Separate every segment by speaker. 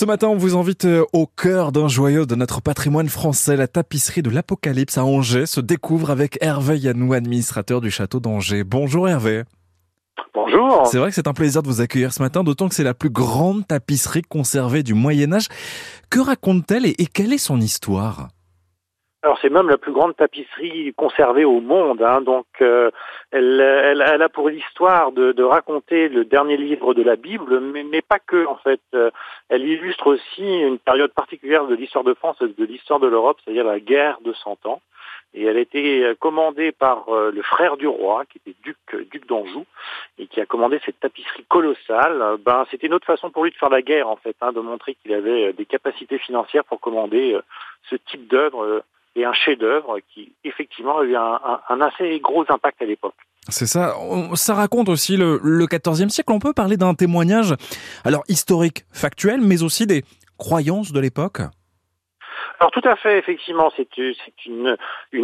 Speaker 1: Ce matin, on vous invite euh, au cœur d'un joyau de notre patrimoine français. La tapisserie de l'Apocalypse à Angers se découvre avec Hervé Yannou, administrateur du château d'Angers. Bonjour Hervé.
Speaker 2: Bonjour.
Speaker 1: C'est vrai que c'est un plaisir de vous accueillir ce matin, d'autant que c'est la plus grande tapisserie conservée du Moyen Âge. Que raconte-t-elle et quelle est son histoire?
Speaker 2: Alors c'est même la plus grande tapisserie conservée au monde, hein, donc euh, elle, elle, elle, a pour histoire de, de, raconter le dernier livre de la Bible, mais, mais pas que en fait. Euh, elle illustre aussi une période particulière de l'histoire de France et de l'histoire de l'Europe, c'est-à-dire la guerre de Cent Ans. Et elle a été commandée par euh, le frère du roi, qui était duc, duc d'Anjou, et qui a commandé cette tapisserie colossale. Ben, c'était une autre façon pour lui de faire la guerre, en fait, hein, de montrer qu'il avait des capacités financières pour commander ce type d'œuvre et un chef-d'œuvre qui effectivement a eu un, un, assez gros impact à l'époque.
Speaker 1: C'est ça. Ça raconte aussi le, le 14e siècle. On peut parler d'un témoignage, alors historique, factuel, mais aussi des croyances de l'époque.
Speaker 2: Alors tout à fait, effectivement, c'est une,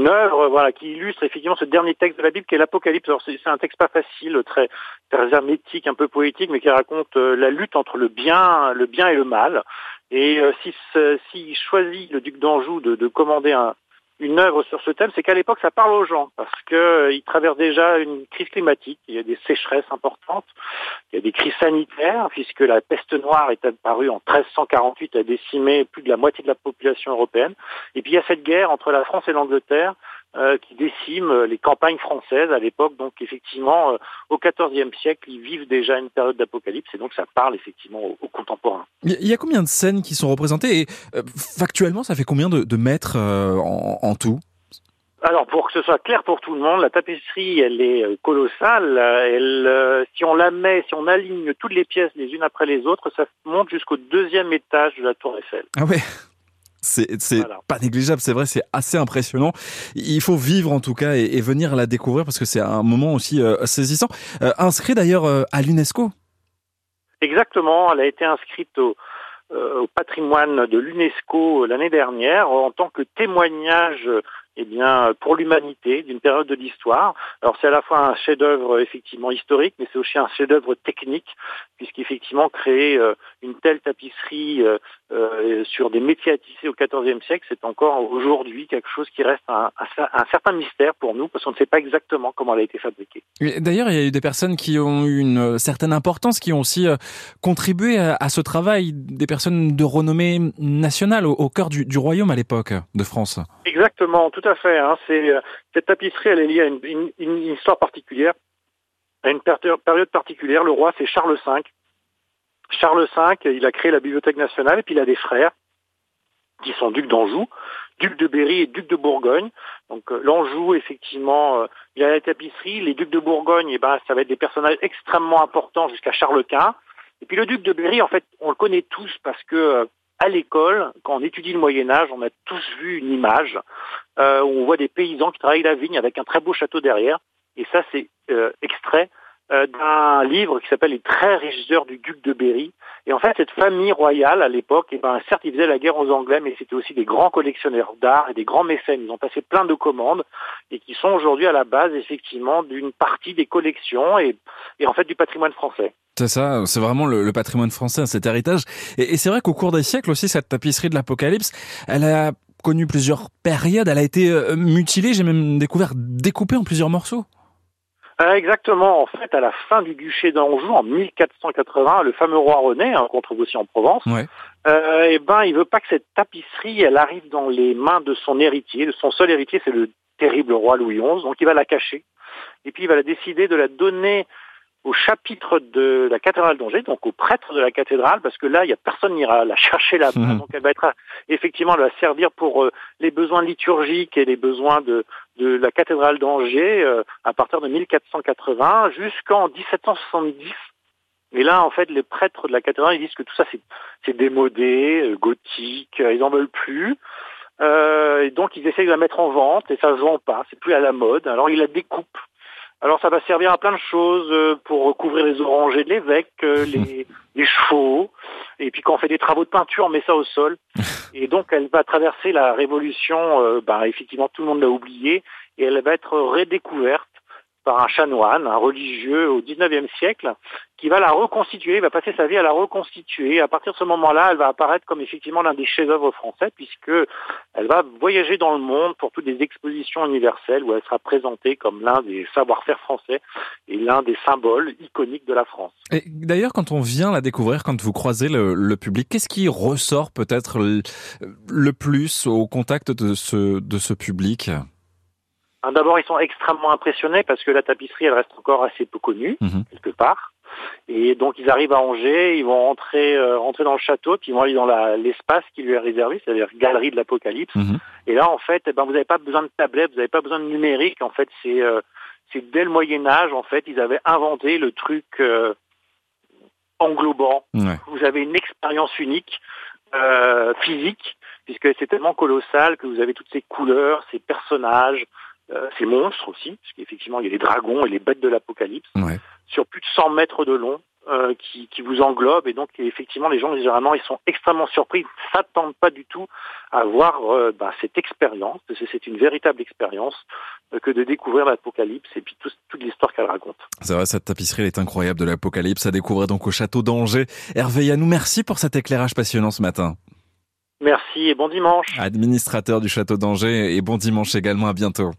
Speaker 2: œuvre voilà, qui illustre effectivement ce dernier texte de la Bible qui est l'Apocalypse. C'est un texte pas facile, très, très hermétique, un peu poétique, mais qui raconte euh, la lutte entre le bien, le bien et le mal. Et euh, si, si choisit le duc d'Anjou de, commander un, une œuvre sur ce thème, c'est qu'à l'époque ça parle aux gens parce que euh, traversent déjà une crise climatique. Il y a des sécheresses importantes, il y a des crises sanitaires puisque la peste noire est apparue en 1348 a décimé plus de la moitié de la population européenne. Et puis il y a cette guerre entre la France et l'Angleterre euh, qui décime les campagnes françaises à l'époque. Donc effectivement, euh, au XIVe siècle, ils vivent déjà une période d'apocalypse et donc ça parle effectivement aux, contemporains.
Speaker 1: Il y a combien de scènes qui sont représentées et euh, factuellement, ça fait combien de, de mètres en, en tout?
Speaker 2: Alors pour que ce soit clair pour tout le monde, la tapisserie elle est colossale. Elle, si on la met, si on aligne toutes les pièces les unes après les autres, ça monte jusqu'au deuxième étage de la Tour Eiffel.
Speaker 1: Ah ouais. C'est pas négligeable, c'est vrai, c'est assez impressionnant. Il faut vivre en tout cas et, venir la découvrir parce que c'est un moment aussi euh, saisissant. Euh, inscrit d'ailleurs euh, à l'UNESCO.
Speaker 2: Exactement, elle a été inscrite au, au patrimoine de l'UNESCO l'année dernière en tant que témoignage eh bien, pour l'humanité d'une période de l'histoire. Alors c'est à la fois un chef-d'œuvre effectivement historique, mais c'est aussi un chef-d'œuvre technique, puisqu'effectivement créer une telle tapisserie euh, euh, sur des métiers à tisser au XIVe siècle, c'est encore aujourd'hui quelque chose qui reste un, un, certain mystère pour nous, parce qu'on ne sait pas exactement comment elle a été fabriquée.
Speaker 1: D'ailleurs, il y a eu des personnes qui ont eu une certaine importance, qui ont aussi contribué à, ce travail, des personnes de renommée nationale au, cœur du, du royaume à l'époque de France.
Speaker 2: Exactement, tout à fait. Hein. C'est, euh, cette tapisserie, elle est liée à une, une, histoire particulière, à une période particulière. Le roi, c'est Charles V. Charles V, il a créé la Bibliothèque nationale, et puis il a des frères qui sont ducs d'Anjou, ducs de Berry et ducs de Bourgogne. Donc euh, l'Anjou, effectivement, euh, il a la tapisserie. Les ducs de Bourgogne, eh ben, ça va être des personnages extrêmement importants jusqu'à Charles Quint. Et puis le duc de Berry, en fait, on le connaît tous parce que à l'école, quand on étudie le Moyen Âge, on a tous vu une image euh, où on voit des paysans qui travaillent la vigne avec un très beau château derrière. Et ça, c'est euh, extrait euh, d'un livre qui s'appelle Les très riches heures du duc de Berry. Et en fait, cette famille royale, à l'époque, eh ben, certes, ils faisaient la guerre aux Anglais, mais c'était aussi des grands collectionneurs d'art et des grands mécènes. Ils ont passé plein de commandes et qui sont aujourd'hui à la base, effectivement, d'une partie des collections et, et en fait du patrimoine français.
Speaker 1: C'est ça, c'est vraiment le, patrimoine français, cet héritage. Et, et c'est vrai qu'au cours des siècles aussi, cette tapisserie de l'Apocalypse, elle a connu plusieurs périodes, elle a été euh, mutilée, j'ai même découvert découpée en plusieurs morceaux.
Speaker 2: Euh, exactement. En fait, à la fin du duché d'Anjou, en 1480, le fameux roi René, hein, qu'on trouve aussi en Provence, ouais. euh, eh ben, il veut pas que cette tapisserie, elle arrive dans les mains de son héritier. Son seul héritier, c'est le terrible roi Louis XI. Donc, il va la cacher. Et puis, il va la décider de la donner au chapitre de la cathédrale d'Angers, donc au prêtre de la cathédrale, parce que là, il y a personne qui ira la chercher là-bas. Mhm. Donc elle va être effectivement, elle va servir pour euh, les besoins liturgiques et les besoins de, de la cathédrale d'Angers euh, à partir de 1480 jusqu'en 1770. Et là, en fait, les prêtres de la cathédrale, ils disent que tout ça, c'est démodé, euh, gothique, ils n'en veulent plus. et donc, ils essayent de la mettre en vente et ça ne vend pas, c'est plus à la mode. Alors, ils la découpent alors ça va servir à plein de choses euh, pour recouvrir les orangers de l'évêque, euh, les, les, chevaux, et puis quand on fait des travaux de peinture, on met ça au sol. Et donc elle va traverser la révolution, euh, bah, effectivement tout le monde l'a oublié, et elle va être redécouverte par un chanoine, un religieux au 19e siècle, qui va la reconstituer, va passer sa vie à la reconstituer. À partir de ce moment-là, elle va apparaître comme effectivement l'un des chefs-d'œuvre français, puisque elle va voyager dans le monde pour toutes les expositions universelles où elle sera présentée comme l'un des savoir-faire français et l'un des symboles iconiques de la France.
Speaker 1: Et d'ailleurs, quand on vient la découvrir, quand vous croisez le, public, qu'est-ce qui ressort peut-être le, plus au contact de ce, de ce public?
Speaker 2: D'abord, ils sont extrêmement impressionnés parce que la tapisserie, elle reste encore assez peu connue, mhm. quelque part. Et donc ils arrivent à Angers, ils vont rentrer, euh, rentrer dans le château, puis ils vont aller dans l'espace qui lui est réservé, c'est-à-dire galerie de l'Apocalypse. Mhm. Et là, en fait, eh ben, vous n'avez pas besoin de tablette, vous n'avez pas besoin de numérique. En fait, c'est euh, c'est dès le Moyen Âge, en fait, ils avaient inventé le truc euh, englobant. Vous avez une expérience unique, physique, puisque c'est tellement colossal que vous avez toutes ces couleurs, ces personnages, ces monstres aussi, parce qu'effectivement, il y a les dragons et les bêtes de l'Apocalypse. Ouais sur plus de 100 mètres de long. Euh, qui, qui, vous englobe et donc effectivement les gens généralement ils sont extrêmement surpris, ils s'attendent pas du tout à voir euh, bah, cette expérience, c'est une véritable expérience euh, que de découvrir l'Apocalypse et puis toute l'histoire qu'elle raconte.
Speaker 1: C'est vrai, cette tapisserie est incroyable de l'Apocalypse à découvrir donc au château d'Angers. Hervé Yannou, merci pour cet éclairage passionnant ce matin.
Speaker 2: Merci et bon dimanche.
Speaker 1: Administrateur du château d'Angers et bon dimanche également, à bientôt.